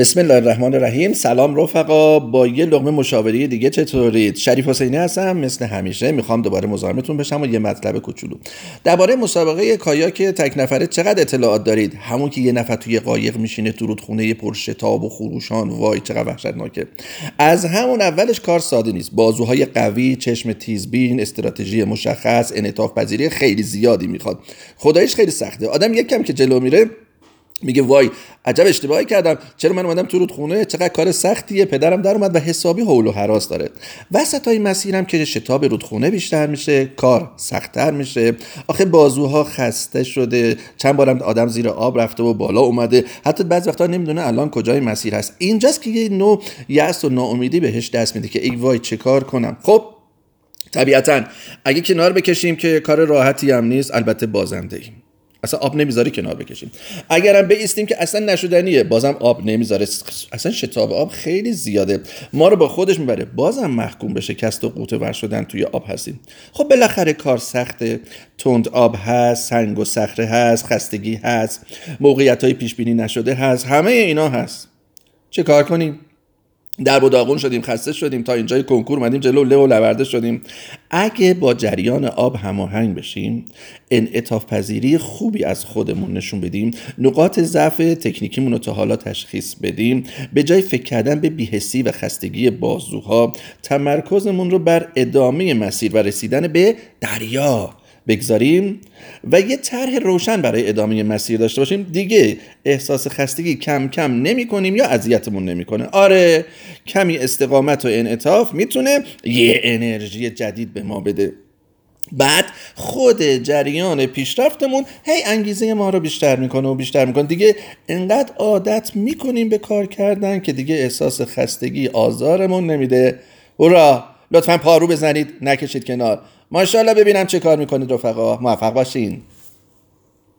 بسم الله الرحمن الرحیم سلام رفقا با یه لغمه مشاوره دیگه چطورید شریف حسینی هستم مثل همیشه می‌خوام دوباره مزاحمتون بشم و یه مطلب کوچولو درباره مسابقه کایاک تک نفره چقدر اطلاعات دارید همون که یه نفر توی قایق میشینه تو رودخونه پرشتاب و خروشان وای چقدر وحشتناکه از همون اولش کار ساده نیست بازوهای قوی چشم تیزبین استراتژی مشخص انعطاف پذیری خیلی زیادی می‌خواد خدایش خیلی سخته آدم یکم که جلو میره میگه وای عجب اشتباهی کردم. چرا من اومدم تو رودخونه؟ چقدر کار سختیه. پدرم در اومد و حسابی حول و حراس داره. وسط های مسیرم که شتاب رودخونه بیشتر میشه کار سختتر میشه. آخه بازوها خسته شده. چند بارم آدم زیر آب رفته و بالا اومده. حتی بعض وقتا نمی‌دونه الان کجای مسیر هست. اینجاست که یه نوع یأس و ناامیدی بهش دست میده که ای وای چه کار کنم؟ خب طبیعتا اگه کنار بکشیم که کار راحتی هم نیست البته بازنده ایم اصلا آب نمی‌ذاره کنار بکشیم. اگرم بیستیم که اصلا نشدنیه. بازم آب نمی‌ذاره. اصلا شتاب آب خیلی زیاده. ما رو با خودش می‌بره. بازم محکوم به شکست و قوطه ور شدن توی آب هستیم. خب بالاخره کار سخته. تند آب هست سنگ و صخره هست خستگی هست موقعیت های پیش بینی نشده هست. همه اینا هست. چه کار کنیم؟ در داغون شدیم خسته شدیم تا اینجای کنکور اومدیم جلو له و لورده شدیم. اگه با جریان آب هماهنگ بشیم انعطاف پذیری خوبی از خودمون نشون بدیم نقاط ضعف تکنیکیمون رو تا حالا تشخیص بدیم به جای فکر کردن به بیهسی و خستگی بازوها تمرکزمون رو بر ادامه مسیر و رسیدن به دریا. بگذاریم و یه طرح روشن برای ادامه مسیر داشته باشیم. دیگه احساس خستگی کم کم نمی کنیم یا اذیتمون نمی‌کنه. آره کمی استقامت و انعطاف می‌تونه یه انرژی جدید به ما بده. بعد خود جریان پیشرفتمون هی انگیزه ما رو بیشتر می‌کنه و بیشتر می‌کنه. دیگه انقدر عادت می‌کنیم به کار کردن که دیگه احساس خستگی آزارمون نمیده. هورا لطفا پارو بزنید نکشید کنار. ماشاءالله ببینم چه کار می‌کنید رفقا. موفق باشین.